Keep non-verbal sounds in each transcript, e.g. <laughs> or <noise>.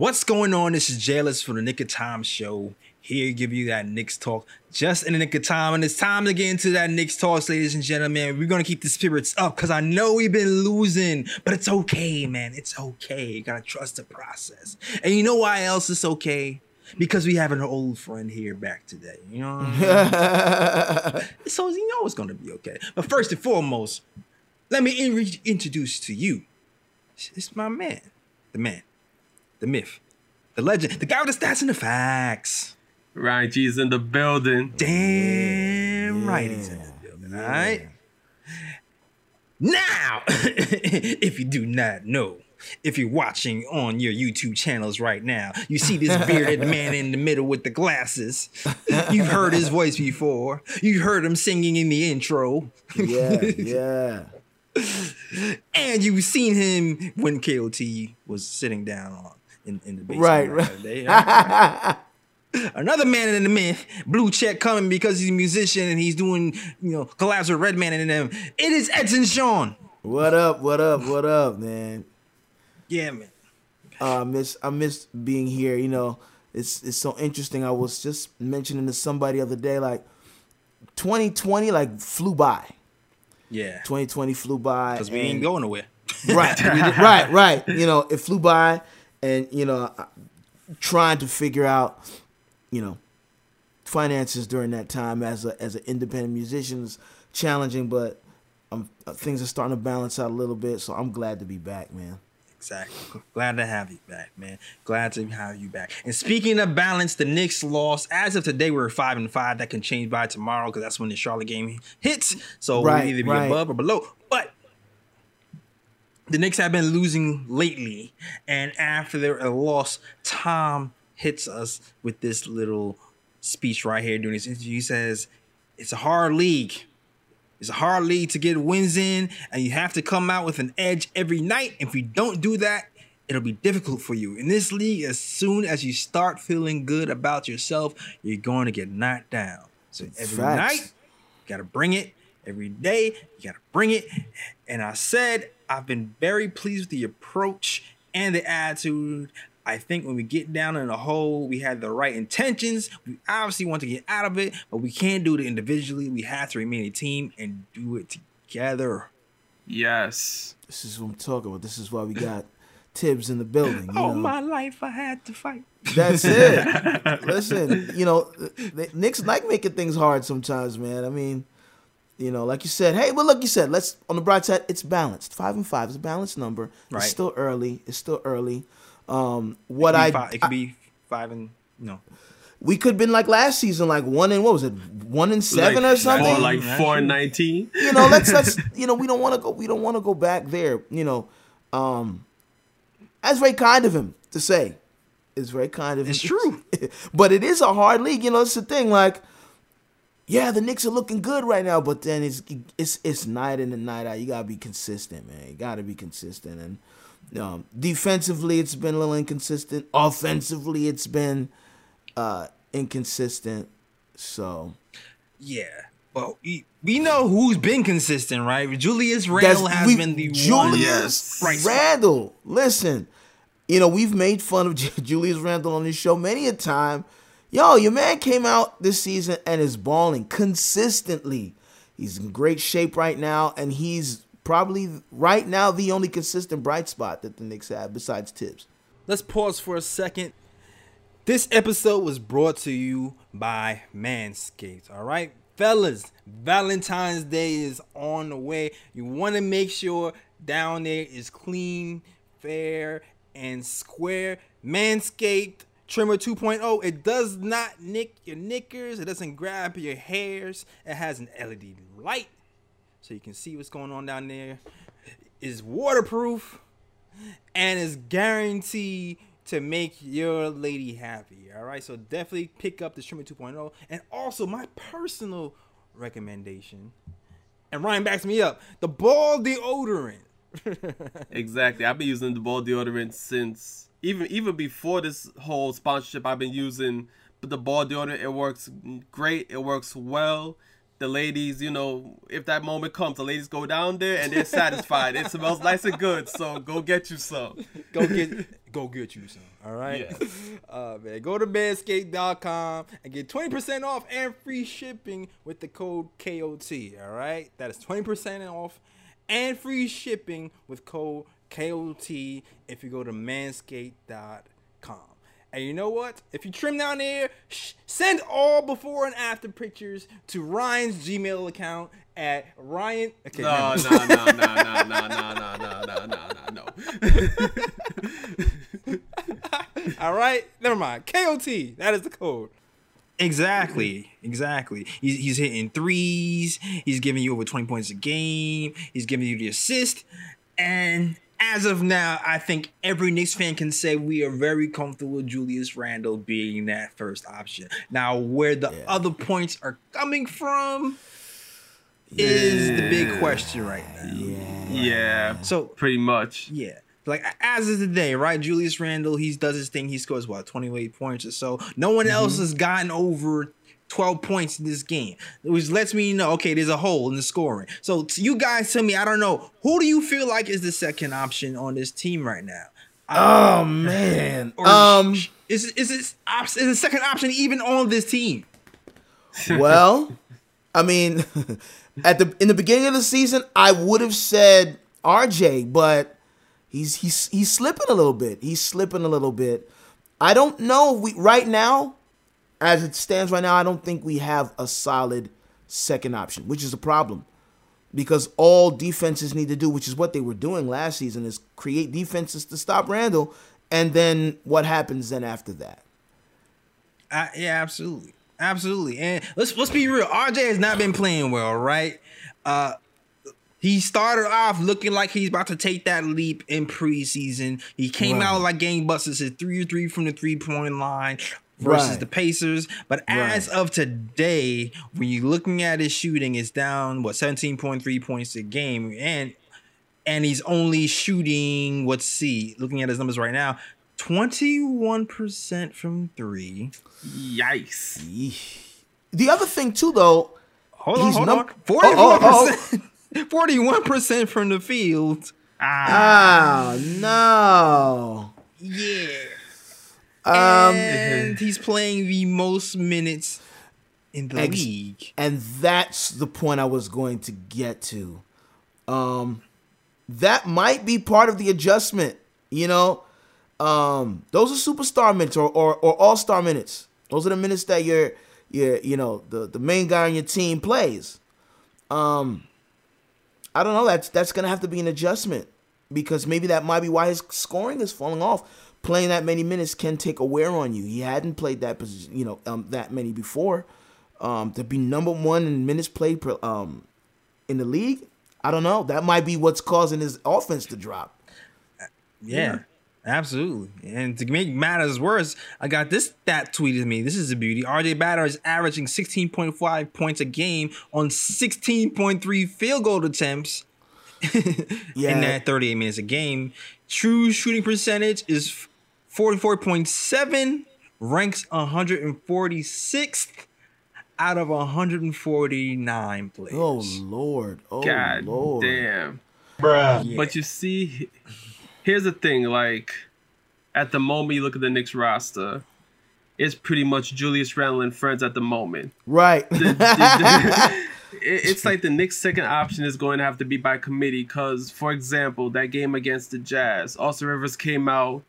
What's going on? This is J Ellis for the Nick of Time show. Here give you that Knicks talk just in the nick of time. And it's time to get into that Knicks talk, ladies and gentlemen. We're going to keep the spirits up because I know we've been losing, but it's okay, man. It's okay. You got to trust the process. And you know why else it's okay? Because we have an old friend here back today. You know <laughs> so you know it's going to be okay. But first and foremost, let me in- introduce to you. It's my man, the man the myth, the legend, the guy with the stats and the facts. Ryan G's in the building. Oh, Damn yeah. right he's in the building. Yeah. All right. Now, <laughs> if you do not know, if you're watching on your YouTube channels right now, you see this <laughs> bearded man in the middle with the glasses. You've heard his voice before. You heard him singing in the intro. Yeah, <laughs> yeah. and you've seen him when KOT was sitting down on in, in the basement. Right, right. Day, <laughs> Another man in the myth, blue check coming because he's a musician and he's doing, you know, collabs with Redman and them. It is Edson Sean. What up? What up? What up, man? Yeah, man. Uh, I miss I miss being here. You know, it's it's so interesting. I was just mentioning to somebody the other day, like 2020, like flew by. Yeah. 2020 flew by because we ain't going nowhere. right, <laughs> right, right. You know, it flew by, and you know, trying to figure out, you know, finances during that time as a as an independent musician is challenging, but um, things are starting to balance out a little bit. So I'm glad to be back, man. Exactly. Glad to have you back, man. Glad to have you back. And speaking of balance, the Knicks lost. As of today, we're five and five. That can change by tomorrow because that's when the Charlotte game hits. So right, we'll either be right. above or below. The Knicks have been losing lately, and after their loss, Tom hits us with this little speech right here during this interview. He says, "It's a hard league. It's a hard league to get wins in, and you have to come out with an edge every night. If you don't do that, it'll be difficult for you. In this league, as soon as you start feeling good about yourself, you're going to get knocked down. So every Facts. night, you got to bring it. Every day, you got to bring it. And I said I've been very pleased with the approach and the attitude. I think when we get down in a hole, we had the right intentions. We obviously want to get out of it, but we can't do it individually. We have to remain a team and do it together. Yes. This is what I'm talking about. This is why we got <laughs> Thibs in the building. All know? my life, I had to fight. That's it. <laughs> Listen, you know, Knicks like making things hard sometimes, man. I mean, you know, like you said, hey, well, look, you said, let's on the bright side, it's balanced. Five and five is a balanced number. Right. It's still early. It's still early. Um, what I five, it could be five and no. We could have been like last season, like one and what was it, one and seven like, or something, or like four and nineteen. You know, let's <laughs> let's you know we don't want to go we don't want to go back there. You know, um, that's very kind of him to say. It's very kind of him. It's true, <laughs> but it is a hard league. You know, it's the thing. Like yeah, the Knicks are looking good right now, but then it's it's it's night in and night out. You gotta be consistent, man. You gotta be consistent. And um, defensively, it's been a little inconsistent. Offensively, it's been uh, inconsistent. So, yeah. Well, we, we know who's been consistent, right? Julius Randle has we, been the Julius one. Randle. Listen, you know we've made fun of <laughs> Julius Randle on this show many a time Yo, your man came out this season and is balling consistently. He's in great shape right now, and he's probably right now the only consistent bright spot that the Knicks have besides Thibs. Let's pause for a second. This episode was brought to you by Manscaped. All right, fellas, Valentine's Day is on the way. You want to make sure down there is clean, fair, and square. Manscaped Trimmer 2.0, it does not nick your knickers, it doesn't grab your hairs. It has an LED light so you can see what's going on down there. Is waterproof and is guaranteed to make your lady happy. All right, so definitely pick up the Trimmer 2.0 and also my personal recommendation. And Ryan backs me up. The ball deodorant. <laughs> exactly. I've been using the ball deodorant since even even before this whole sponsorship, I've been using the ball deodorant. It works great. It works well. the ladies, you know, if that moment comes, the ladies go down there and they're satisfied. it smells nice and good, so go get you some. <laughs> Go get go get you some. All right. Yeah. <laughs> Uh, man, go to manscaped.com and get 20% off and free shipping with the code KOT. All right. That is 20% off and free shipping with code KOT if you go to manscaped.com. And you know what? If you trim down there, sh- send all before and after pictures to Ryan's Gmail account at Ryan. Okay, no, no, no, no, no, no, no, no, no, no, no, no, no. all right, never mind. KOT. That is the code. Exactly, exactly. He's, he's hitting threes. He's giving you over 20 points a game. He's giving you the assist. And as of now, I think every Knicks fan can say we are very comfortable with Julius Randle being that first option. Now, where the yeah. other points are coming from yeah. is the big question right now. Yeah. Yeah. So pretty much. Yeah. Like as of today, right? Julius Randle, he does his thing. He scores what, 28 points or so. No one mm-hmm. else has gotten over 12 points in this game, which lets me know, okay, there's a hole in the scoring. So you guys tell me, I don't know, who do you feel like is the second option on this team right now? Oh um, man, <laughs> um, is is this is the second option even on this team? <laughs> Well, I mean, <laughs> at the in the beginning of the season, I would have said RJ, but he's he's he's slipping a little bit. He's slipping a little bit. I don't know. We right now, as it stands right now, I don't think we have a solid second option, which is a problem. Because all defenses need to do, which is what they were doing last season, is create defenses to stop Randle, and then what happens then after that? Uh, yeah, absolutely, absolutely. And let's let's be real. RJ has not been playing well, right? Uh, he started off looking like he's about to take that leap in preseason. He came right. out like gangbusters, hit three or three from the three point line versus right. the Pacers. But as right. of today, when you're looking at his shooting, it's down what 17.3 points a game, and and he's only shooting. Let's see, looking at his numbers right now, 21% from three. Yikes. The other thing too, though. Hold on, hold num- on. 41%. Oh, oh, oh. 41% <laughs> from the field. Ah, oh, no. Yeah. Um, and he's playing the most minutes in the league. And that's the point I was going to get to. Um, that might be part of the adjustment. You know, um, those are superstar minutes or, or, or all star minutes. Those are the minutes that your your you know the the main guy on your team plays. Um, I don't know. That's that's gonna have to be an adjustment because maybe that might be why his scoring is falling off playing that many minutes can take a wear on you. He hadn't played that position, you know, um, that many before. Um, to be number one in minutes played per, um, in the league, I don't know. That might be what's causing his offense to drop. Yeah, yeah. absolutely. And to make matters worse, I got this stat tweeted me. This is a beauty. RJ Barrett is averaging 16.5 points a game on 16.3 field goal attempts <laughs> yeah. in that 38 minutes a game. True shooting percentage is 44.7 ranks 146th out of 149 players. Oh lord. Oh God lord. Damn. Bruh. Yeah. But you see here's the thing like at the moment you look at the Knicks roster it's pretty much Julius Randle and friends at the moment. Right. The, the, the, it's like the Knicks' second option is going to have to be by committee because, for example, that game against the Jazz, Austin Rivers came out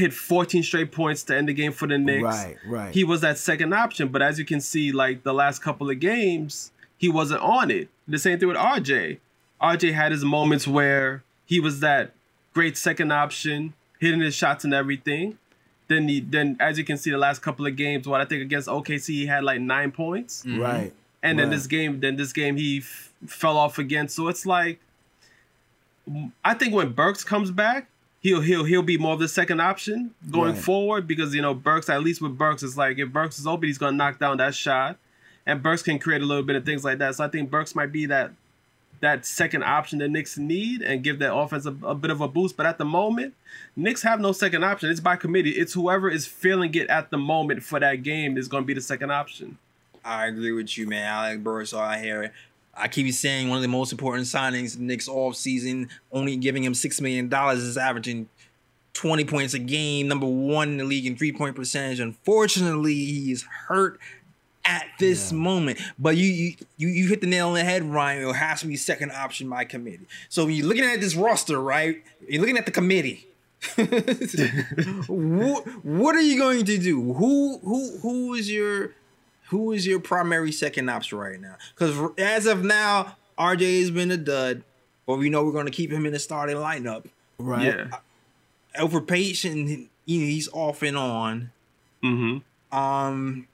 hit 14 straight points to end the game for the Knicks. Right, right. He was that second option, but as you can see, like the last couple of games, he wasn't on it. The same thing with RJ. RJ had his moments where he was that great second option, hitting his shots and everything. Then he, then as you can see, the last couple of games, what I think against OKC, he had like nine points. Mm-hmm. Right. And right. then this game, then this game he f- fell off again. So it's like, I think when Burks comes back, he'll he'll he'll be more of the second option going right. forward because you know Burks at least with Burks it's like if Burks is open he's gonna knock down that shot, and Burks can create a little bit of things like that. So I think Burks might be that that second option that Knicks need and give that offense a, a, bit of a boost. But at the moment, Knicks have no second option. It's by committee. It's whoever is feeling it at the moment for that game is going to be the second option. I agree with you, man. Alec Burks all here. I keep saying one of the most important signings Knicks off season, only giving him six million dollars is averaging 20 points a game, number one in the league in three point percentage. Unfortunately, he's hurt at this yeah. moment. But you, you you you hit the nail on the head, Ryan. It has to be second option by committee. So when you're looking at this roster, right? You're looking at the committee. <laughs> <laughs> what, what are you going to do? Who who who is your who is your primary second option right now? Because as of now, RJ has been a dud, but we know we're going to keep him in the starting lineup. Right. Yeah. Over patient, you know, he's off and on. Mm-hmm. Um,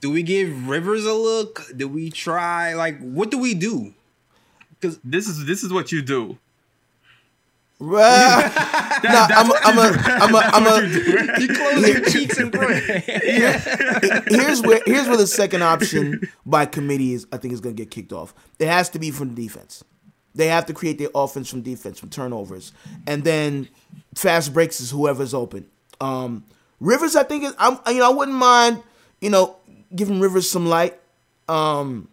do we give Rivers a look? Do we try? Like, what do we do? Because this is this is what you do. Right. <laughs> no, I'm a, I'm a, <laughs> I'm <laughs> a, I'm a, you close your cheeks and pray. yeah. Here's where, here's where the second option by committee is, I think is going to get kicked off. It has to be from the defense. They have to create their offense from defense, from turnovers, and then fast breaks is whoever's open. Um, Rivers, I think, is, I'm, you know, I wouldn't mind, you know, giving Rivers some light. Um,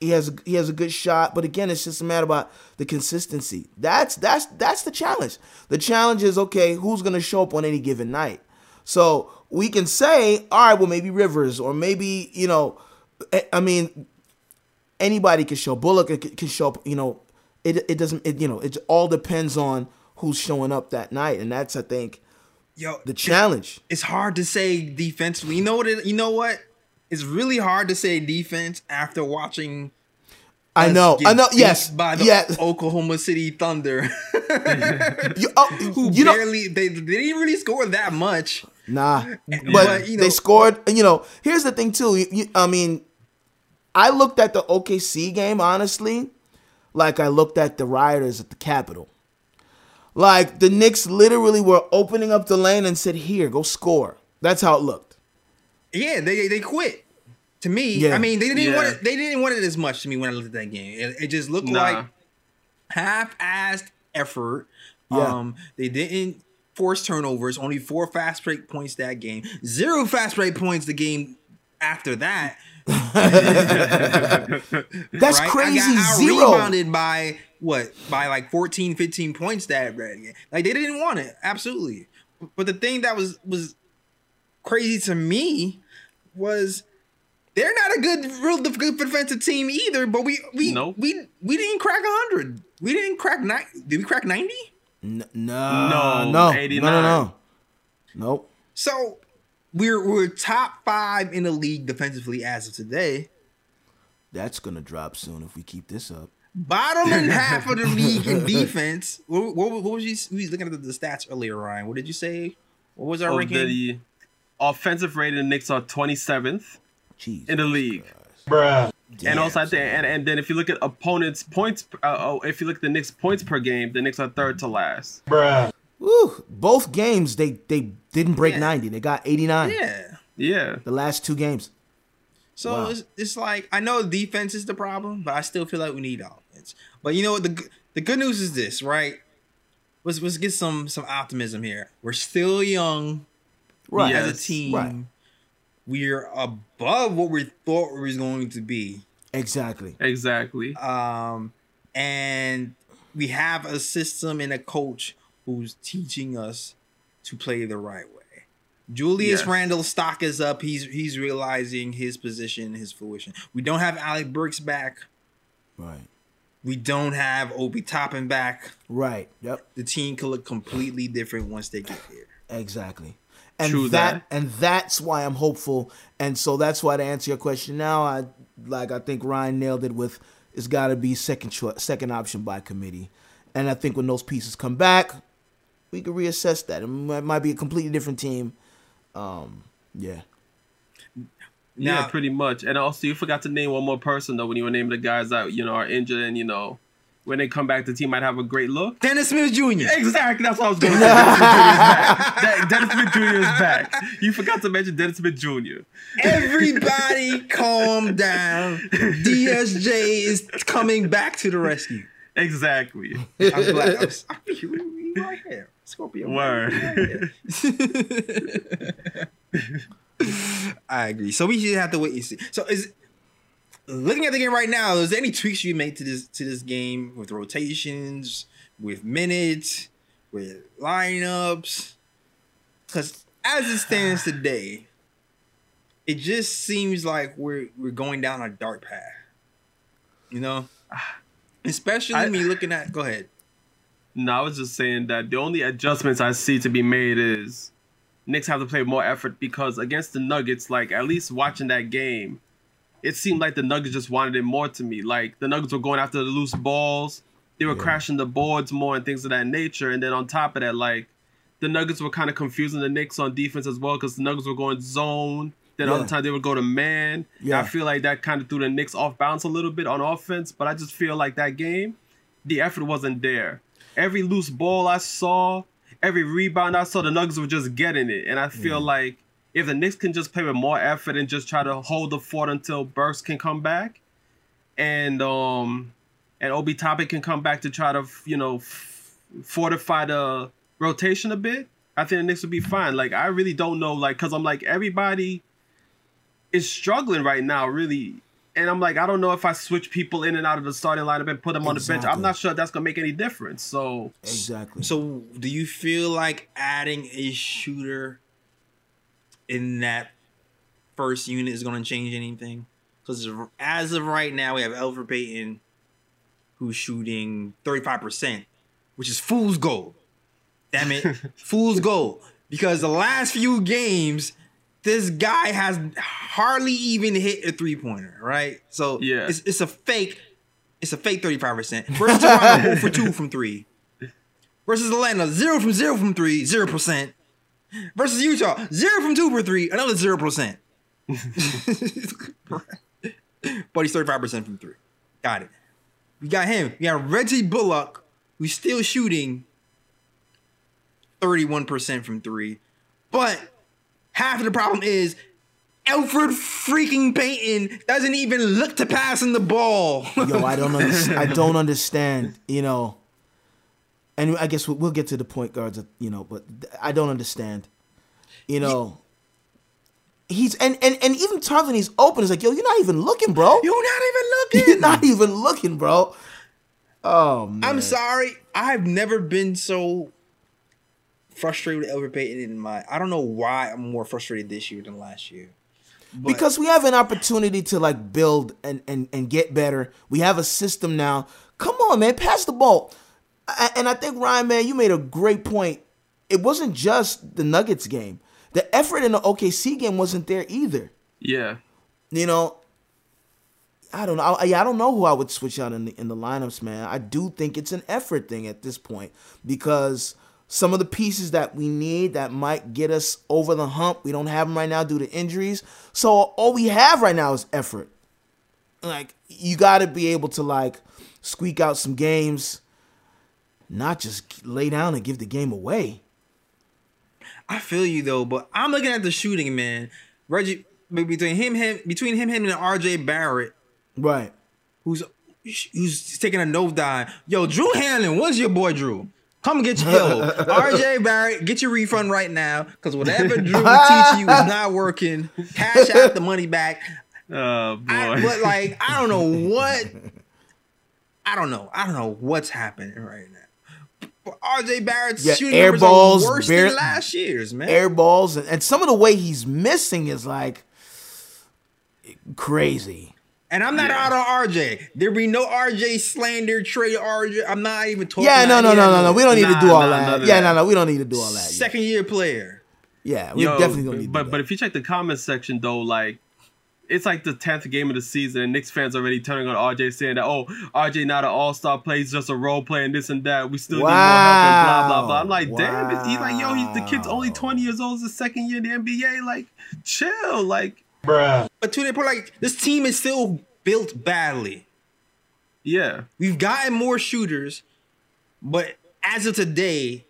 he has a, he has a good shot, but again, it's just a matter about the consistency. That's that's that's the challenge. The challenge is okay, who's going to show up on any given night? So we can say, all right, well maybe Rivers or maybe you know, eh, I mean, anybody can show. Bullock can show up. You know, it it doesn't. It, you know, it all depends on who's showing up that night, and that's I think, yo, the challenge. It's hard to say defensively. You know what? It, you know what? It's really hard to say defense after watching. I know, I know. Yes, by the yes. Oklahoma City Thunder, <laughs> you, oh, who you barely know, they, they didn't really score that much. Nah, but, but you know, they scored. You know, here's the thing too. You, I mean, I looked at the OKC game honestly, like I looked at the rioters at the Capitol. Like the Knicks literally were opening up the lane and said, "Here, go score." That's how it looked. Yeah, they they quit. To me, yeah. I mean, they didn't yeah. want it. They didn't want it as much to me when I looked at that game. It, it just looked nah. like half-assed effort. Yeah. Um, they didn't force turnovers. Only four fast break points that game. Zero fast break points the game after that. <laughs> That's right? crazy. I got Zero. Rebounded by what? By like 14, 15 points that game. like they didn't want it. Absolutely. But the thing that was was crazy to me was they're not a good real good defensive team either. But we we nope. we we didn't crack hundred. We didn't crack nine. Did we crack ninety? No, no, no, 89. no, no, no. Nope. So we're we're top five in the league defensively as of today. That's gonna drop soon if we keep this up. Bottom and <laughs> half of the league in defense. What, what, what was you? We was looking at the, the, stats earlier, Ryan. What did you say? What was our oh, ranking? The, offensive rating, the Knicks are 27th Jeez in the league. Bruh. and also, I think, and, and then if you look at opponents' points, uh, oh, if you look at the Knicks' points per game, the Knicks are third to last. Bruh. Woo. Both games they they didn't break yeah. 90. They got 89. Yeah. Yeah. The last two games. So wow. it's, it's like I know defense is the problem, but I still feel like we need offense. But you know what the the good news is this, right? Let's let's get some some optimism here. We're still young right. as a team, right. we're above what we thought we was going to be. Exactly. Exactly. Um, and we have a system and a coach who's teaching us to play the right way. Julius yes. Randle's stock is up. He's he's realizing his position, his fruition. We don't have Alec Burks back. Right. We don't have Obi Toppin back. Right. Yep. The team could look completely different once they get here. Exactly and True that, that, and that's why I'm hopeful. And so that's why to answer your question now, I like I think Ryan nailed it with it's got to be second choice, second option by committee. And I think when those pieces come back, we can reassess that. It might be a completely different team. Um, yeah. Now, yeah, pretty much. And also, you forgot to name one more person though when you were naming the guys that you know are injured and you know when they come back, the team might have a great look. Dennis Smith Jr. Exactly. That's what I was going <laughs> to say. Dennis Smith Jr. is back. You forgot to mention Dennis Smith Jr. Everybody <laughs> calm down. DSJ is coming back to the rescue. Exactly. I'm <laughs> glad. I'm, I'm right here. Scorpio. Word. I agree. So we should have to wait and see. So is looking at the game right now, is there any tweaks you made to this to this game with rotations, with minutes, with lineups? Because as it stands <sighs> today, it just seems like we're we're going down a dark path. You know, <sighs> especially I, me looking at. Go ahead. No, I was just saying that the only adjustments I see to be made is Knicks have to play more effort because against the Nuggets, like at least watching that game, it seemed like the Nuggets just wanted it more to me. Like the Nuggets were going after the loose balls, they were yeah. crashing the boards more and things of that nature. And then on top of that, like the Nuggets were kind of confusing the Knicks on defense as well because the Nuggets were going zone. Then yeah. other times they would go to man. Yeah. I feel like that kind of threw the Knicks off balance a little bit on offense. But I just feel like that game, the effort wasn't there. Every loose ball I saw, every rebound I saw, the Nuggets were just getting it. And I feel mm. like if the Knicks can just play with more effort and just try to hold the fort until Burks can come back, and um and Obi Toppin can come back to try to you know f- fortify the rotation a bit, I think the Knicks would be fine. Like I really don't know, like because I'm like everybody is struggling right now, really. And I'm like, I don't know if I switch people in and out of the starting lineup and put them on the bench. I'm not sure that's gonna make any difference. So exactly. So do you feel like adding a shooter in that first unit is gonna change anything? Because as of right now, we have Elfrid Payton, who's shooting 35 percent, which is fool's gold. Damn it, <laughs> fool's gold. Because the last few games, this guy has hardly even hit a three pointer, right? So yeah, it's, it's a fake. It's a fake thirty five percent versus Toronto <laughs> zero for two from three. Versus Atlanta zero from zero from three, zero percent. Versus Utah zero from two for three, another zero percent. <laughs> but he's thirty five percent from three. Got it. We got him. We got Reggie Bullock, who's still shooting 31% from three. But half of the problem is Alfred freaking Payton doesn't even look to passing the ball. Yo, I don't <laughs> understand. I don't understand. You know, and I guess we'll get to the point guards. You know, but I don't understand. You know, he's and and and even times when he's open, it's like, yo, you're not even looking, bro. You're not even <laughs> looking. You're not even looking, bro. Oh man. I'm sorry. I've never been so frustrated with Payton in my. I don't know why I'm more frustrated this year than last year. But, because we have an opportunity to like build and, and and get better. We have a system now. Come on, man, pass the ball. And I think Ryan, man, you made a great point. It wasn't just the Nuggets game. The effort in the OKC game wasn't there either. Yeah. You know, I don't know. I, I don't know who I would switch out in the in the lineups, man. I do think it's an effort thing at this point because some of the pieces that we need that might get us over the hump. We don't have them right now due to injuries. So all we have right now is effort. Like you got to be able to like squeak out some games, not just lay down and give the game away. I feel you though, but I'm looking at the shooting, man. Reggie between him, him between him, him and RJ Barrett, right? Who's who's taking a nosedive? Yo, Drew Hanlen, what's your boy Drew? Come get your yo, <laughs> RJ Barrett, get your refund right now because whatever <laughs> Drew teach you is not working. Cash out the money back. <laughs> Oh boy! I, but like, I don't know what. I don't know. I don't know what's happening right now. But RJ Barrett's yeah, shooting air balls worse than last year's, man. Air balls and, and some of the way he's missing is like crazy. And I'm not yeah. out on RJ. There be no RJ slander, trade RJ. I'm not even talking. Yeah, no, no, no, no, no. We don't need nah, to do all nah, that. Yeah, no, no, we don't need to do all that. Second year player. Yeah, we Yo, definitely don't need. But but if you check the comments section though, like it's like the tenth game of the season, and Knicks fans already turning on RJ, saying that oh, RJ not an All Star player, he's just a role player, and this and that. We still wow. need more help and blah blah blah. I'm like, wow. damn, he's like, yo, he's the kid's only 20 years old, it's the second year in the NBA. Like, chill, like, bruh. But to the point, like, this team is still built badly. Yeah. We've gotten more shooters, but as of today,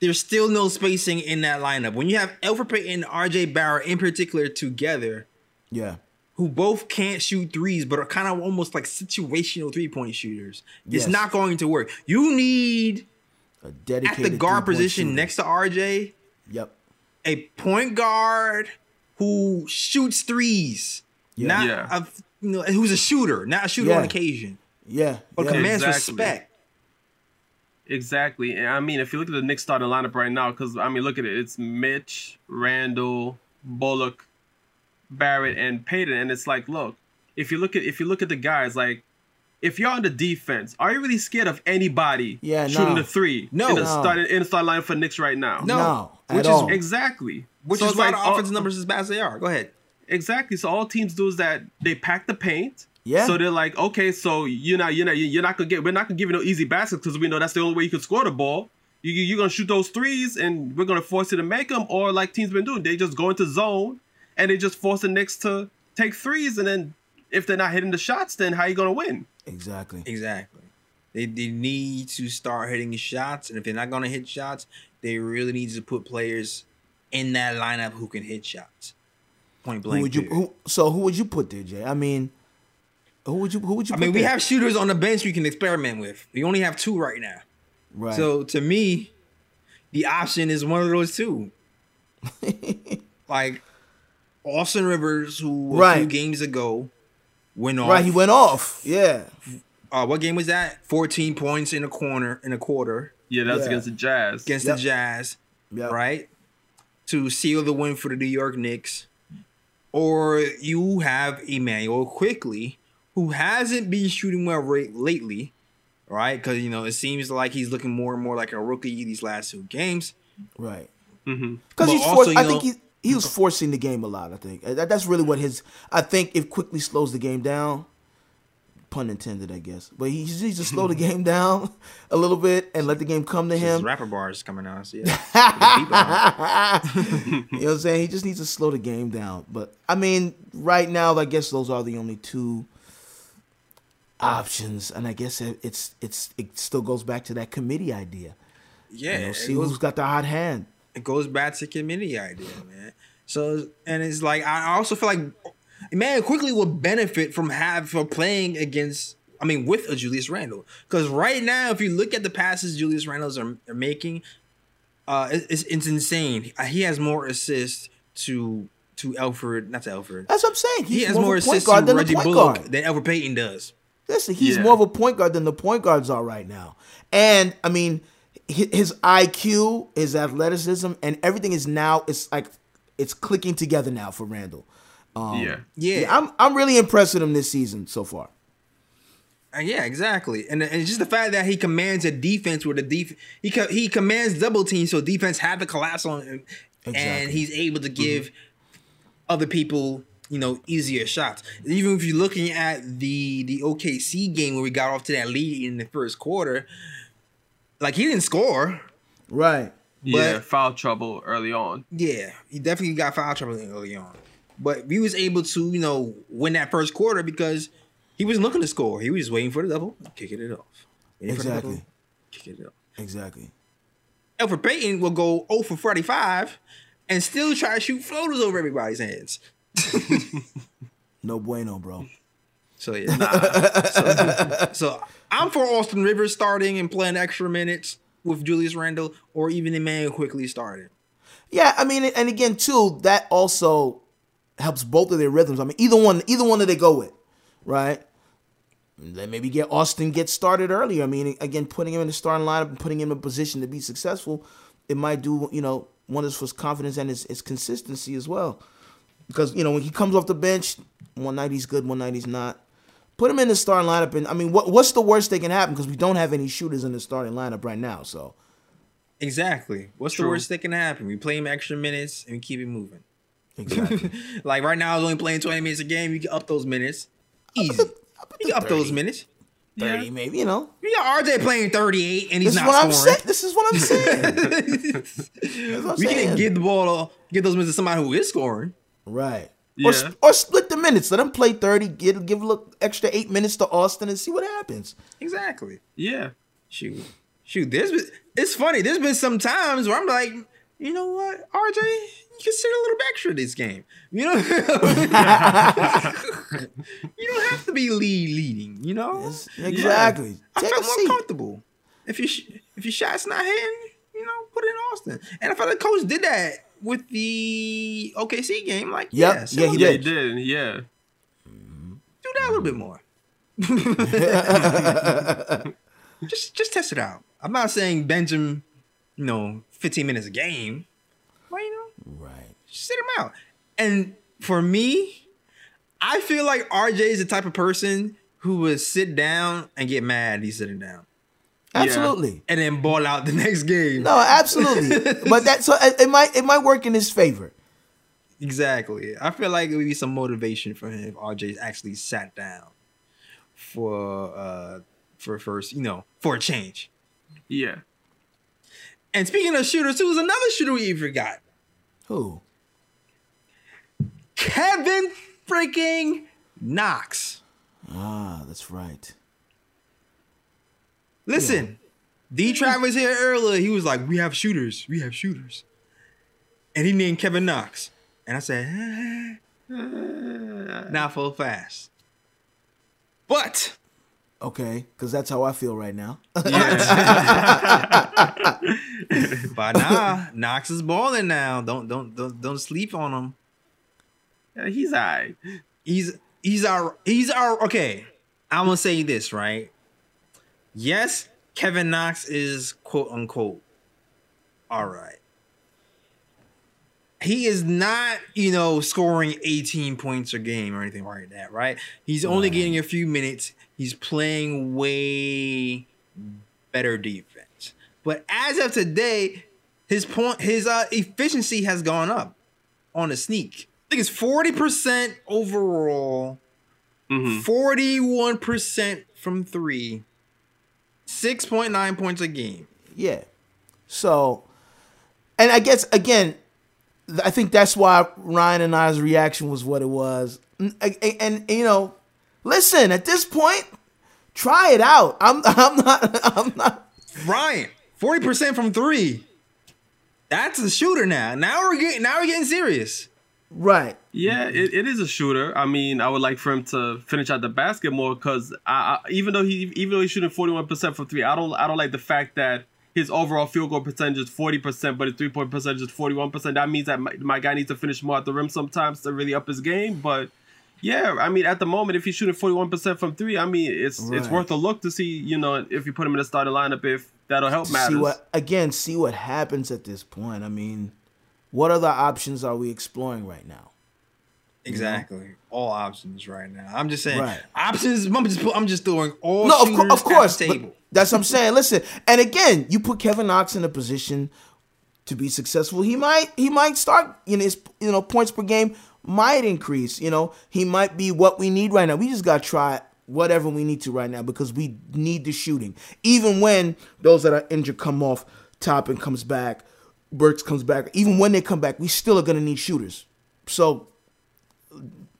there's still no spacing in that lineup. When you have Elfrid Payton and RJ Barrett in particular together, yeah, who both can't shoot threes but are kind of almost like situational three point shooters, yes. it's not going to work. You need a dedicated at the guard position shooter. next to RJ. Yep. A point guard who shoots threes, yeah. not yeah. a you know who's a shooter, not a shooter yeah. on occasion. Yeah, but yeah. commands exactly. respect. Exactly, and I mean, if you look at the Knicks starting lineup right now, because I mean, look at it, it's Mitch, Randle, Bullock, Barrett, and Payton, and it's like, look, if you look at if you look at the guys, like if you're on the defense, are you really scared of anybody yeah, shooting no. the three no. in the start in the start line for Knicks right now? No, no which is all. exactly which so is why like, the offensive numbers as bad as they are. Go ahead. Exactly. So all teams do is that they pack the paint. Yeah. So they're like, okay, so you're not, you're not, you're not gonna get, we're not gonna give you no easy baskets because we know that's the only way you can score the ball. You, you're gonna shoot those threes, and we're gonna force you to make them, or like teams been doing, they just go into zone and they just force the Knicks to take threes, and then if they're not hitting the shots, then how are you gonna win? Exactly. Exactly. They, they need to start hitting shots, and if they're not gonna hit shots, they really need to put players in that lineup who can hit shots. Point blank. Who would you? Who, so who would you put there, Jay? I mean, who would you? Who would you? I mean, we have shooters on the bench we can experiment with. We only have two right now. Right. So to me, the option is one of those two. <laughs> like Austin Rivers, who right. a few games ago went off. Right, he went off. Yeah. Uh, what game was that? Fourteen points in a corner in a quarter. Yeah, that's yeah. against the Jazz. Against yep. the Jazz. Yep. Right? To seal the win for the New York Knicks. Or you have Immanuel Quickley, who hasn't been shooting well right, lately, right? Because, you know, it seems like he's looking more and more like a rookie these last two games. Right. Mm-hmm. Because mm-hmm. he's forced, I know, think he, he was forcing the game a lot, I think. Uh, that, That's really what his, I think it quickly slows the game down, pun intended, I guess. But he needs to slow the <laughs> game down a little bit and let the game come to him. Rapper bars coming out. So yeah. <laughs> you know what I'm saying? He just needs to slow the game down. But I mean, right now, I guess those are the only two options, and I guess it's it's it still goes back to that committee idea. Yeah, you know, see goes, who's got the hot hand. It goes back to committee idea, man. So and it's like I also feel like man Quickley would benefit from have for playing against. I mean, with a Julius Randle, because right now, if you look at the passes Julius Randle's are, are making, uh, it's, it's insane. He has more assists to to Elfrid, not to Elfrid. That's what I'm saying. He's he has more, more assists to Reggie Bullock guard. than Elfrid Payton does. Listen, he's yeah. more of a point guard than the point guards are right now. And I mean, his IQ, his athleticism, and everything is now it's like it's clicking together now for Randle. Um, yeah. yeah, yeah. I'm I'm really impressed with him this season so far. Uh, yeah, exactly, and, and just the fact that he commands a defense with a def he co- he commands double teams, so defense have to collapse on him, exactly. and he's able to give mm-hmm. other people you know easier shots. Even if you're looking at the the OKC game where we got off to that lead in the first quarter, like he didn't score, right? yeah, foul trouble early on. Yeah, he definitely got foul trouble early on. But he was able to, you know, win that first quarter because he wasn't looking to score. He was just waiting for the double, kicking it off. Waiting exactly. Double, kicking it off. Exactly. Elfrid Payton will go 0 for 45 and still try to shoot floaters over everybody's heads. <laughs> no bueno, bro. So yeah, nah. so, so, I'm for Austin Rivers starting and playing extra minutes with Julius Randle, or even Immanuel Quickley starting. Yeah, I mean, and again too, that also helps both of their rhythms. I mean, either one, either one that they go with, right? Then maybe get Austin get started earlier. I mean, again, putting him in the starting lineup and putting him in a position to be successful, it might do you know wonders for his confidence and his, his consistency as well. Because you know when he comes off the bench, one night he's good, one night he's not. Put him in the starting lineup, and I mean, what what's the worst that can happen? Because we don't have any shooters in the starting lineup right now. So exactly, what's True. the worst that can happen? We play him extra minutes and we keep it moving. Exactly. <laughs> like right now, I was only playing 20 minutes a game. You can up those minutes. Easy. You can up 30, those minutes. 30, yeah. maybe, you know. You got RJ playing 38 and he's this not what scoring. I'm this is what I'm saying. <laughs> we can get the ball, get those minutes to somebody who is scoring. Right. Yeah. Or, or split the minutes. Let them play 30, give, give a extra eight minutes to Austin and see what happens. Exactly. Yeah. Shoot. Shoot, there's been, it's funny. There's been some times where I'm like, you know what, RJ, you can sit a little extra this game. You know, <laughs> you don't have to be lead leading. You know, yes, exactly. Yeah. I felt more seat. comfortable. If you if your shot's not hitting, you know, put it in Austin. And I felt like coach did that with the OKC game. Like, yep. yeah, yeah, he did. He did. Yeah. Mm-hmm. Do that a little bit more. <laughs> just just test it out. I'm not saying bench him, you know, 15 minutes a game. But you know, right. Just sit him out. And for me, I feel like RJ is the type of person who would sit down and get mad he's sitting down. Absolutely. Yeah. And then ball out the <laughs> next game. No, absolutely. <laughs> but that so it might it might work in his favor. Exactly. I feel like it would be some motivation for him if RJ actually sat down for uh for first, you know, for a change. Yeah. And speaking of shooters, who's another shooter we even forgot? Who? Kevin freaking Knox. Ah, that's right. Listen, yeah. D Travis here earlier, he was like, We have shooters. We have shooters. And he named Kevin Knox. And I said, eh, not full fast. But Okay, because that's how I feel right now. <laughs> but nah, Knox is balling now. Don't don't don't don't sleep on him. Yeah, he's alright. He's he's our he's our okay. I'm gonna say this right. Yes, Kevin Knox is quote unquote all right. He is not, you know, scoring 18 points a game or anything like that, right? He's only getting a few minutes. He's playing way better defense. But as of today, his point his uh efficiency has gone up on a sneak. I think it's 40% overall. Mm-hmm. 41% from 3. 6.9 points a game. Yeah. So and I guess again I think that's why Ryan and I's reaction was what it was. And, and, and, you know, listen, at this point, try it out. I'm <laughs> I'm not I'm not Ryan, 40% from 3. That's a shooter now. Now we're getting now we're getting serious. Right. Yeah, it, it is a shooter. I mean, I would like for him to finish out the basket more because I, I, even though he even though he's shooting forty one percent from three, I don't I don't like the fact that his overall field goal percentage is 40%, but his three point percentage is 41%. That means that my, my, guy needs to finish more at the rim sometimes to really up his game. But yeah, I mean, at the moment, if he's shooting 41% from three, I mean, it's right. it's worth a look to see, you know, if you put him in the starting lineup, if that'll help matters. See what, again, see what happens at this point. I mean, what other options are we exploring right now? Exactly. All options right now. I'm just saying right. options. I'm just I'm just throwing all no, of, co- of course. table. That's what I'm saying. Listen, and again, you put Kevin Knox in a position to be successful. He might he might start know his you know points per game might increase. You know he might be what we need right now. We just got to try whatever we need to right now because we need the shooting. Even when those that are injured come off top and comes back, Burks comes back. Even when they come back, we still are gonna need shooters. So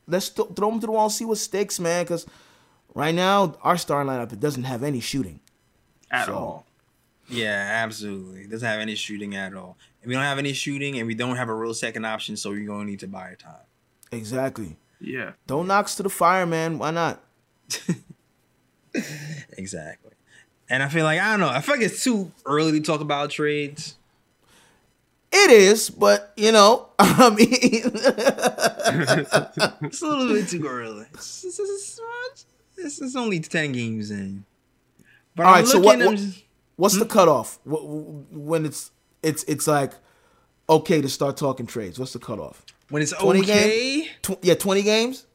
let's th- throw them to the wall and see what sticks, man. Because right now our starting lineup it doesn't have any shooting at so. all. Yeah, absolutely. It doesn't have any shooting at all. And we don't have any shooting, and we don't have a real second option, so you're gonna need to buy a time. Exactly. Yeah. Don't Knox to the fire, man. Why not? <laughs> exactly. And I feel like I don't know. I feel like it's too early to talk about trades. It is, but you know, <laughs> I mean, <laughs> it's a little bit too early. It's, it's, it's, it's only ten games in. But All I'm right, so what, what what's hmm? the cutoff? When it's it's it's like okay to start talking trades. What's the cutoff? When it's 20 okay, Tw- yeah, twenty games.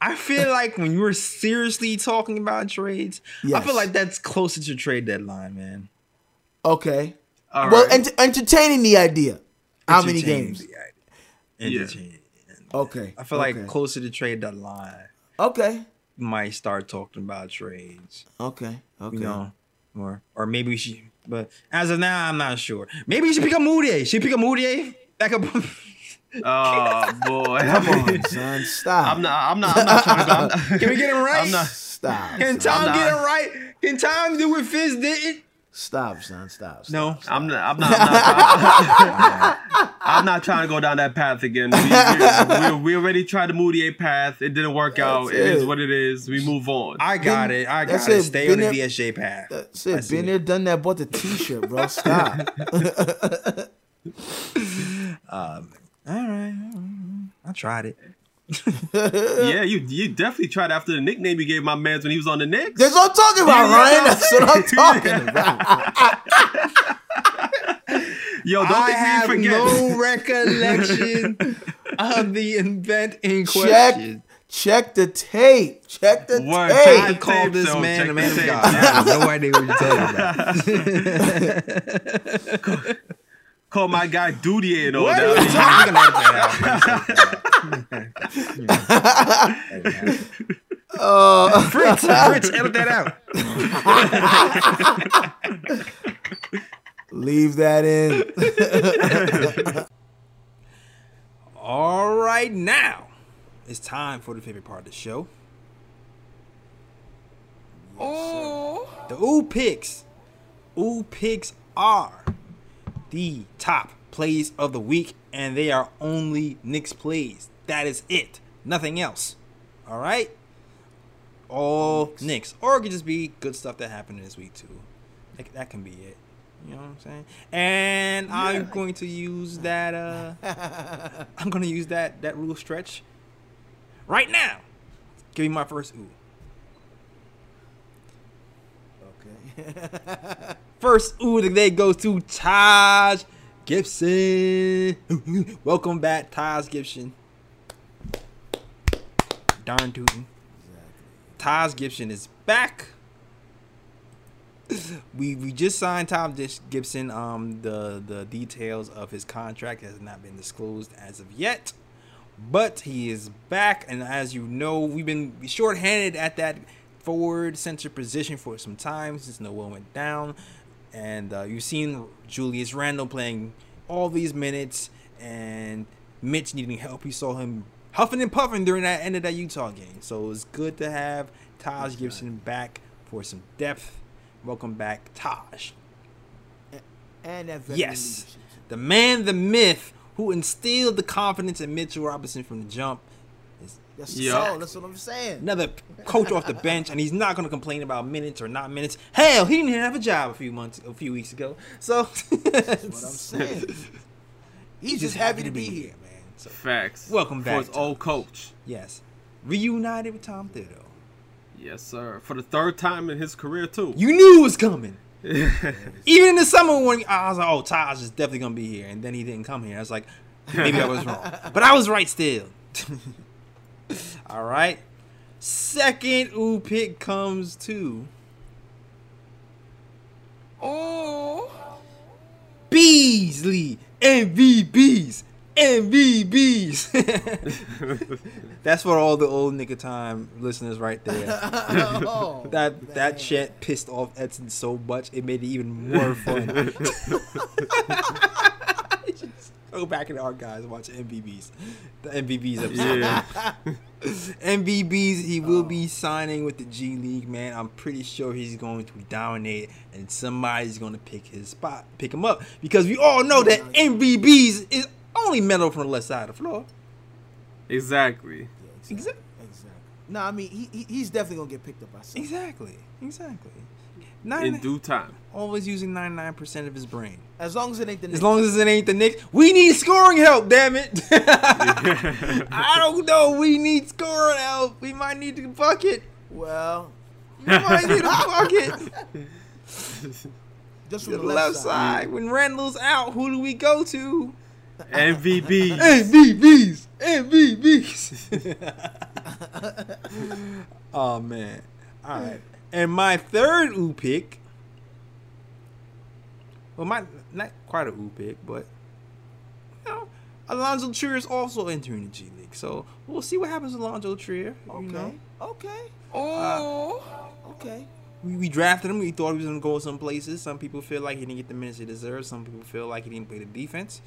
I feel like when you're seriously talking about trades, yes. I feel like that's closer to trade deadline, man. Okay. All well, right. ent- entertaining the idea. How many games? Yeah. Okay. I feel okay. like closer to trade deadline. Okay. Might start talking about trades. Okay. Okay. You know, or or maybe we should. But as of now, I'm not sure. Maybe you should pick up Moody. Should pick up Moody back <laughs> up. oh boy! Come on, <laughs> son. Stop. I'm not. I'm not. I'm not trying to. Go, not, <laughs> Can we get him right? I'm not. Stop. Can Tom get it right? Can Tom do what Fizz did? Stop, son. Stop. stop no, stop. I'm not. I'm not. I'm not, I'm not trying to go down that path again. We, we, we already tried the Moody path. It didn't work that's out. It. it is what it is. We move on. I got been, it. I got it. Stay on the DSJ path. That's it. Been there, done that. Bought the T-shirt, bro. Stop. <laughs> <laughs> um, all right, I tried it. Yeah, <laughs> you you definitely tried after the nickname you gave my man when he was on the Knicks. That's what I'm talking about, yeah, Ryan. That's what I'm <laughs> talking about. <laughs> Yo, don't I have forget. no recollection of the event in question. Check the tape. Check the Word, tape. I called this so man a man of God. I have no idea what you're talking about. Call, my guy Mudiay and all what that. <laughs> Uh, Fritz, Fritz, edit that out. <laughs> Leave that in. <laughs> All right, now it's time for the favorite part of the show. oh, the ooh picks. Ooh picks are the top plays of the week, and they are only Knicks plays. That is it. Nothing else. All right. All Knicks. Knicks, or it could just be good stuff that happened this week too. Like, that can be it. You know what I'm saying? And yeah. I'm going to use that. Uh, <laughs> I'm going to use that that rule stretch right now. Give me my first ooh. Okay. <laughs> first ooh of the day goes to Taj Gibson. Welcome back, Taj Gibson. Darn tootin'. Exactly. Taj Gibson is back we we just signed Taj Gibson. Um, the the details of his contract has not been disclosed as of yet, but he is back. And as you know, we've been shorthanded at that forward center position for some time since Noel went down, and uh, you've seen Julius Randle playing all these minutes, and Mitch needing help. You saw him huffing and puffing during that end of that Utah game. So it was good to have Taj Gibson back for some depth Welcome back, Taj. And, and yes, the man, the myth, who instilled the confidence in Mitchell Robinson from the jump. That's yeah. so. That's what I'm saying. Another coach off the bench, and he's not going to complain about minutes or not minutes. Hell, he didn't have a job a few months, a few weeks ago. So that's what I'm <laughs> saying. He's, he's just happy, happy to be, here, man. So, Facts. Welcome back, for his old coach. Yes, reunited with Tom Thibodeau. Yes, sir. For the third time in his career, too. You knew it was coming. <laughs> Even in the summer when I was like, "Oh, Taj is definitely gonna be here," and then he didn't come here. I was like, maybe I was wrong, <laughs> but I was right still. <laughs> All right. Second ooh pick comes to. Oh. Beasley MVPs MVBs. <laughs> That's for all the old nigga time listeners right there. <laughs> oh, that man. that shit pissed off Edson so much it made it even more fun. Go back in the archives and watch MVBs. The MVBs episode. Yeah. <laughs> MVBs, he will oh. be signing with the G League, man. I'm pretty sure he's going to dominate and somebody's going to pick his spot, pick him up. Because we all know that MVBs is only metal from the left side of the floor. Exactly. Yeah, exactly. exactly. No, I mean he, he's definitely gonna get picked up by someone. Exactly. Exactly. In due time. Always using ninety nine percent of his brain. As long as it ain't the Knicks. As long as it ain't the Knicks. We need scoring help, damn it. <laughs> I don't know. We need scoring help. We might need to bucket. Well. We might need a bucket. <laughs> Just from the, the left, left side. side. When Randle's out, who do we go to? MVPs. MVPs. MVPs. oh man. All right. And my third ooh pick. Well, my not quite a ooh pick, but you know, Alonzo Trier is also entering the G League. So we'll see what happens with Alonzo Trier. Okay. You know? Okay. Oh. Uh, okay. We, we drafted him. We thought he was going to go some places. Some people feel like he didn't get the minutes he deserved. Some people feel like he didn't play the defense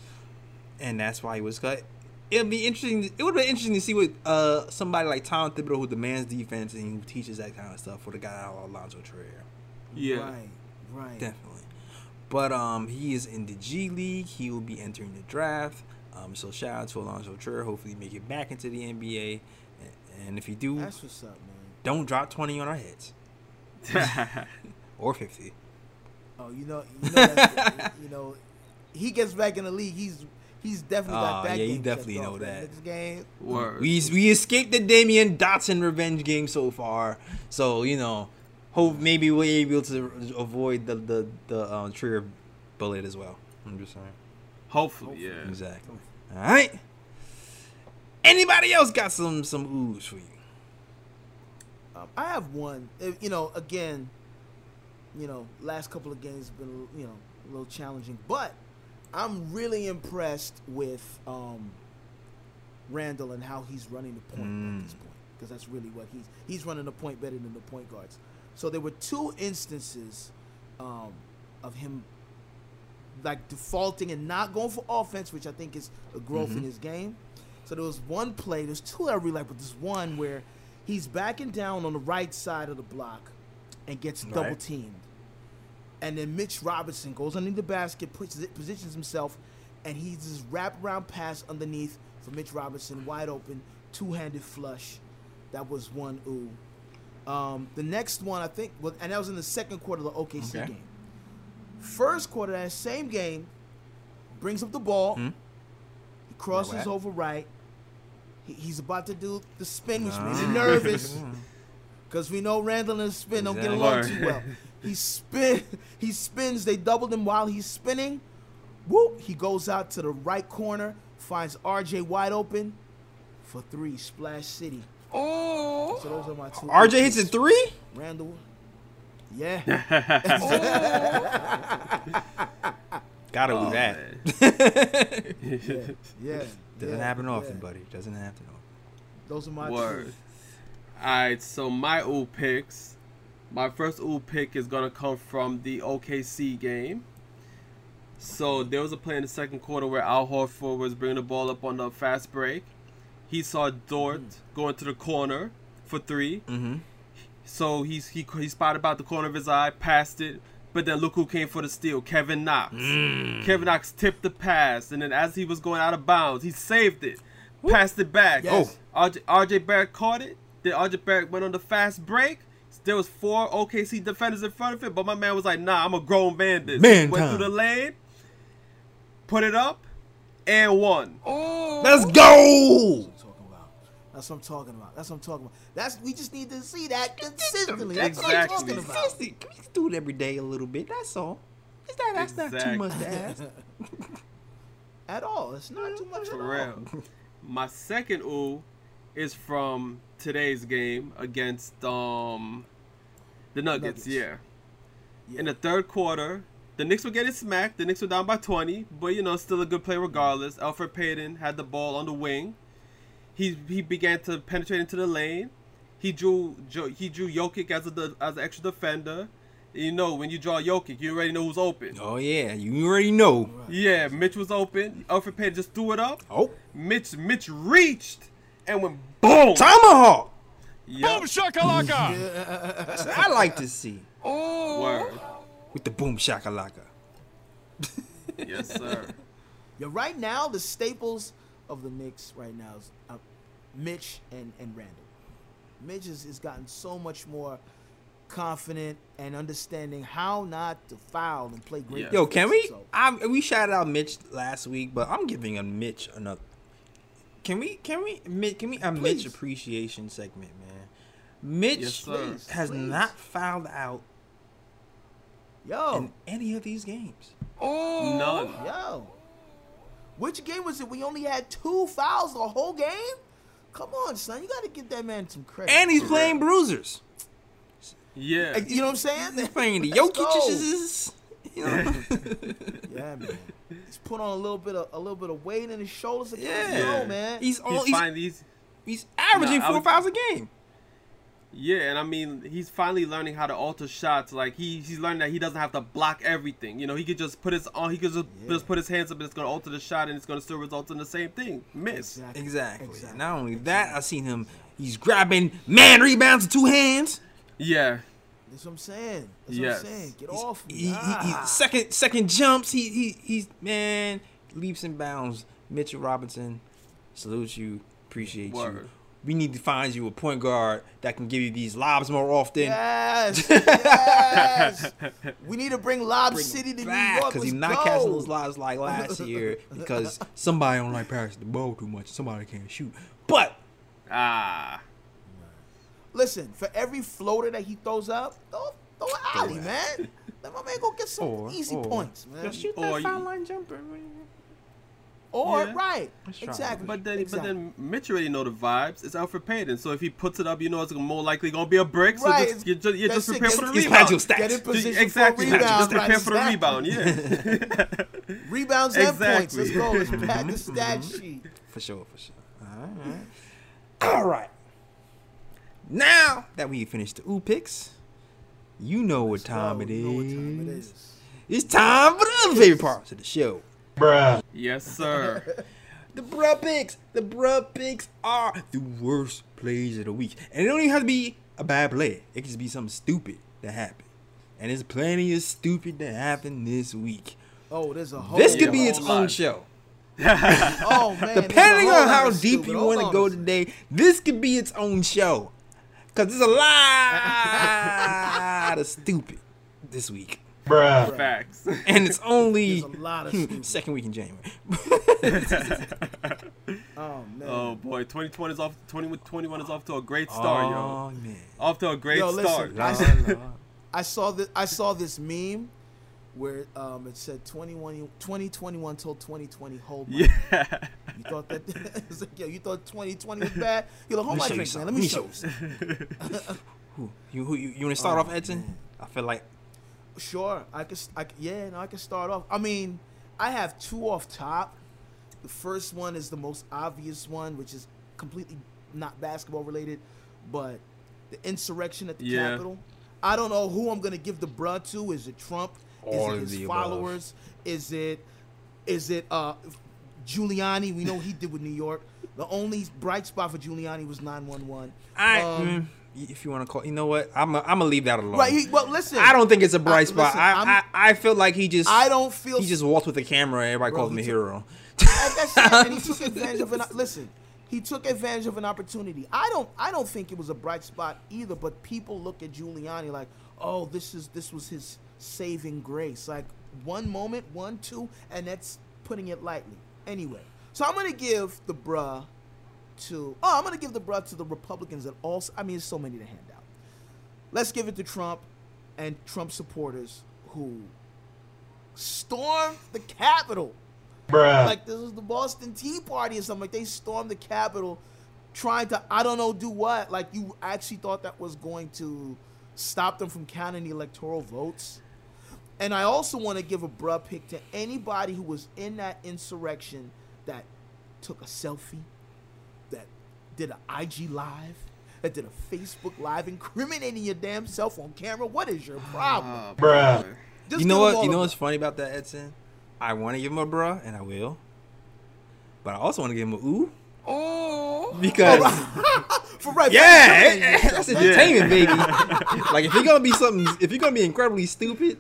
and that's why he was cut. It'd be interesting. It would be interesting to see what uh somebody like Tom Thibodeau who demands defense and who teaches that kind of stuff for the guy Alonzo Trier. Yeah, right, right, definitely. But um, he is in the G League. He will be entering the draft. Um, so shout out to Alonzo Trier. Hopefully, make it back into the NBA. And if you do, that's what's up, man. Don't drop twenty on our heads, <laughs> or fifty. Oh, you know, you know, you know he gets back in the league, he's he's definitely got that. Yeah, you definitely know that. Next game. Word. We we escaped the Damyean Dotson revenge game so far, so you know, hope maybe we're able to avoid the the the uh, trigger bullet as well. I'm just saying. Hopefully, Hopefully. yeah. Exactly. All right. Anybody else got some some ooze for you? Um, I have one. You know, again, you know, last couple of games have been you know a little challenging, but I'm really impressed with um, Randle and how he's running the point mm. at this point because that's really what he's he's running the point better than the point guards. So there were two instances um, of him like defaulting and not going for offense, which I think is a growth mm-hmm. in his game. So there was one play, there's two I really like, but there's one where he's backing down on the right side of the block and gets right. double teamed. And then Mitch Robinson goes underneath the basket, positions himself, and he's this wraparound pass underneath for Mitch Robinson, wide open, two handed flush. That was one ooh. Um, the next one, I think, was, and that was in the second quarter of the OKC okay. game. First quarter, that same game, brings up the ball. Hmm? He crosses over right. He, he's about to do the spin, which him nervous. <laughs> Because we know Randle and spin don't get along too well. He spin, he spins. They doubled him while he's spinning. Whoop! He goes out to the right corner, finds RJ wide open for three. Splash City. Oh! So those are my two. RJ hits a three. Randle. yeah. <laughs> Gotta do oh, that. <laughs> yeah, yeah. Doesn't yeah, happen often, yeah. buddy. Doesn't happen often. Those are my Word. Two. All right, so my ooh picks. My first ooh pick is gonna come from the OKC game. So there was a play in the second quarter where Al Horford was bringing the ball up on the fast break. He saw Dort mm. going to the corner for 3 mm-hmm. So he's he he spotted about the corner of his eye, passed it, but then look who came for the steal, Kevin Knox. Mm. Kevin Knox tipped the pass, and then as he was going out of bounds, he saved it, passed it back. Yes. Oh, RJ, RJ Barrett caught it. Then RJ Barrett went on the fast break. There was four OKC defenders in front of it, but my man was like, "Nah, I'm a grown man." This man went through the lane, put it up, and won. Oh, let's go! That's what I'm talking about. That's what I'm talking about. That's what I'm talking about. That's we just need to see that consistently. That's exactly. what I'm talking about. Can we do it every day a little bit? That's all. Is that that's exactly. not too much to ask. <laughs> at all. It's not too much For real. My second ooh is from today's game against um the Nuggets, Nuggets. Yeah. yeah. In the third quarter, the Knicks were getting smacked. The Knicks were down by 20, but you know, still a good play regardless. Elfrid Payton had the ball on the wing he he began to penetrate into the lane. He drew he drew Jokic as a as an extra defender. You know, when you draw Jokic, you already know who's open. Oh yeah, you already know. Yeah, Mitch was open. Elfrid Payton just threw it up. Oh, Mitch Mitch reached and went boom. Tomahawk. Yep. Boom shakalaka. I like to see. Oh. Word. With the boom shakalaka. <laughs> yes, sir. Yeah, right now the staples of the Knicks right now is uh, Mitch and, and Randle. Mitch has, has gotten so much more confident and understanding how not to foul and play great. Yeah. Yo, can we? So. I, we shouted out Mitch last week, but I'm giving a Mitch another. Can we? Can we? Can we? A please. Mitch appreciation segment, man. Mitch yes, please, has please. not fouled out. Yo, in any of these games. Oh, none. Yo, which game was it? We only had two fouls the whole game. Come on, son. You got to give that man some credit. And he's playing bruisers. Yeah. You know what I'm saying? He's playing the Jokic's. You know? <laughs> <laughs> yeah, man. He's put on a little bit of a little bit of weight in his shoulders. yeah, yeah. man. He's all he's, he's, he's, he's averaging four fouls a game. Yeah, and I mean, he's finally learning how to alter shots. Like he he's learning that he doesn't have to block everything. You know, he could just put his on. He could just, yeah. just put his hands up, and it's gonna alter the shot, and it's gonna still result in the same thing. Miss. Exactly. exactly. exactly. Not only that, I seen him. He's grabbing man rebounds with two hands. Yeah. That's what I'm saying. That's yes. what I'm saying. Get he's, off. He, he, he, second second jumps. He he he's man leaps and bounds. Mitchell Robinson, salute you. Appreciate Word. you. we need to find you a point guard that can give you these lobs more often. Yes, <laughs> yes. we need to bring Lob bring City to back, New York because he's not go. catching those lobs like last <laughs> year because somebody don't like passing the ball too much. Somebody can't shoot. But ah, listen, for every floater that he throws up, throw, throw an alley, man. <laughs> Let my man go get some or, easy or, points, man. Just shoot that foul line jumper. Man. Or yeah. right, exactly. But then, exactly. but then Mitch already know the vibes. It's Elfrid Payton, so if he puts it up, you know it's more likely gonna be a brick. So right. just, you just, you just prepare for the rebound. Get in position exactly. for rebound. Just prepare right. for the rebound. Yeah. <laughs> Rebounds and exactly. points. Let's go. Let's pad the stat mm-hmm. sheet. For sure. For sure. All right. All right. Now that we finished the ooh picks, you know what time, it is. Know what time it is. It's time for the other favorite parts of the show. Bruh. Yes, sir. <laughs> the bruh picks. The bruh picks are the worst plays of the week. And it don't even have to be a bad play. It can just be something stupid that happened. And there's plenty of stupid that happened this week. Oh, there's a whole This could be its own show. oh man. Depending on how deep you want to go today, this could be its own show. Cause there's a lot of stupid this week. Bruh. Facts. And it's only <laughs> second week in January. <laughs> oh man. Oh boy, 2020 is off. 2021 is off to a great start, oh, yo. Man. Off to a great yo, start. Listen, I, I saw this. I saw this meme where um, it said 2021, 2021 till 2020 hold my yeah. You thought that <laughs> <laughs> it's like, yo, you thought 2020 was bad? You're like, hold my drink, man. Let me show you. who, you, who, you, you want to start oh, off, Edson? Man. I feel like Sure, I could. I yeah, no, I could start off. I mean, I have two off top. The first one is the most obvious one, which is completely not basketball related, but the insurrection at the yeah. Capitol. I don't know who I'm gonna give the bruh to. Is it Trump? All is it his followers? Above. Is it is it uh Giuliani? We know he did with New York. The only bright spot for Giuliani was 911. I um, mm if you want to call, you know what? I'm a, I'm gonna leave that alone. Right. He, well, listen. I don't think it's a bright I, spot. Listen, I, I, I feel like he just. I don't feel. He just walked with the camera. Everybody bro, calls him a hero. <laughs> and <laughs> he took advantage of an. Listen, he took advantage of an opportunity. I don't. I don't think it was a bright spot either. But people look at Giuliani like, oh, this is this was his saving grace. Like one moment, one, two, and that's putting it lightly. Anyway, so I'm gonna give the bruh to oh, I'm gonna give the bruh to the Republicans that also I mean there's so many to hand out. Let's give it to Trump and Trump supporters who stormed the Capitol. Bruh. Like this is the Boston Tea Party or something. Like they stormed the Capitol trying to I don't know do what. Like you actually thought that was going to stop them from counting the electoral votes. And I also want to give a bruh pick to anybody who was in that insurrection that took a selfie, that did an IG live, that did a Facebook live incriminating your damn self on camera. What is your <sighs> problem, uh, bruh? Just you know what? You know what's funny about that, Edson? I want to give him a bruh, and I will. But I also want to give him a ooh. Oh, because <laughs> for right, yeah, <laughs> that's entertainment, baby. like if you're gonna be something, if you're gonna be incredibly stupid,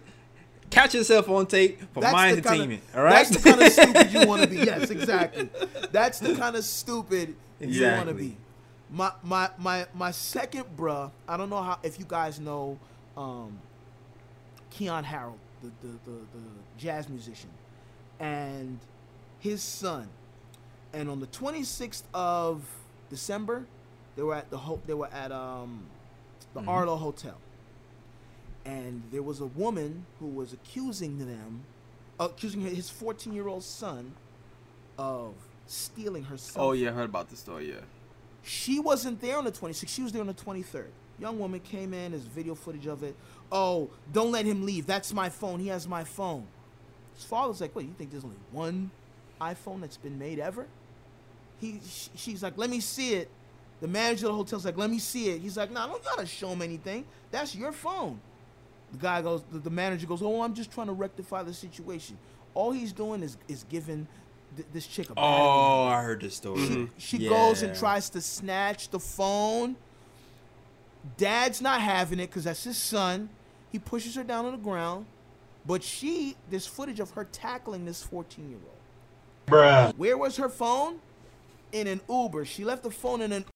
catch yourself on tape for that's my entertainment. Kind of, all right, that's the kind of <laughs> stupid you want to be. Yes, exactly. That's the kind of stupid exactly. you want to be. My my my my second bruh. I don't know how if you guys know um, Keyon Harrold, the, the the, the jazz musician, and his son. And on the 26th of December, they were at the ho- they were at um, the mm-hmm. Arlo Hotel, and there was a woman who was accusing them, uh, accusing his 14 year old son of stealing her son. Oh yeah, I heard about the story. Yeah. She wasn't there on the 26th. She was there on the 23rd. Young woman came in. There's video footage of it. Oh, don't let him leave. That's my phone. He has my phone. His father's like, "What? You think there's only one iPhone that's been made ever?" He, she's like, "Let me see it." The manager of the hotel's like, "Let me see it." He's like, "No, nah, don't gotta show him anything. That's your phone." The guy goes, the, the manager goes, "Oh, I'm just trying to rectify the situation." All he's doing is is giving th- this chick a Oh, I heard this story. She, mm-hmm. she yeah. goes and tries to snatch the phone. Dad's not having it because that's his son. He pushes her down on the ground. But she, there's footage of her tackling this 14 year old. Bruh. Where was her phone? In an Uber. She left the phone in an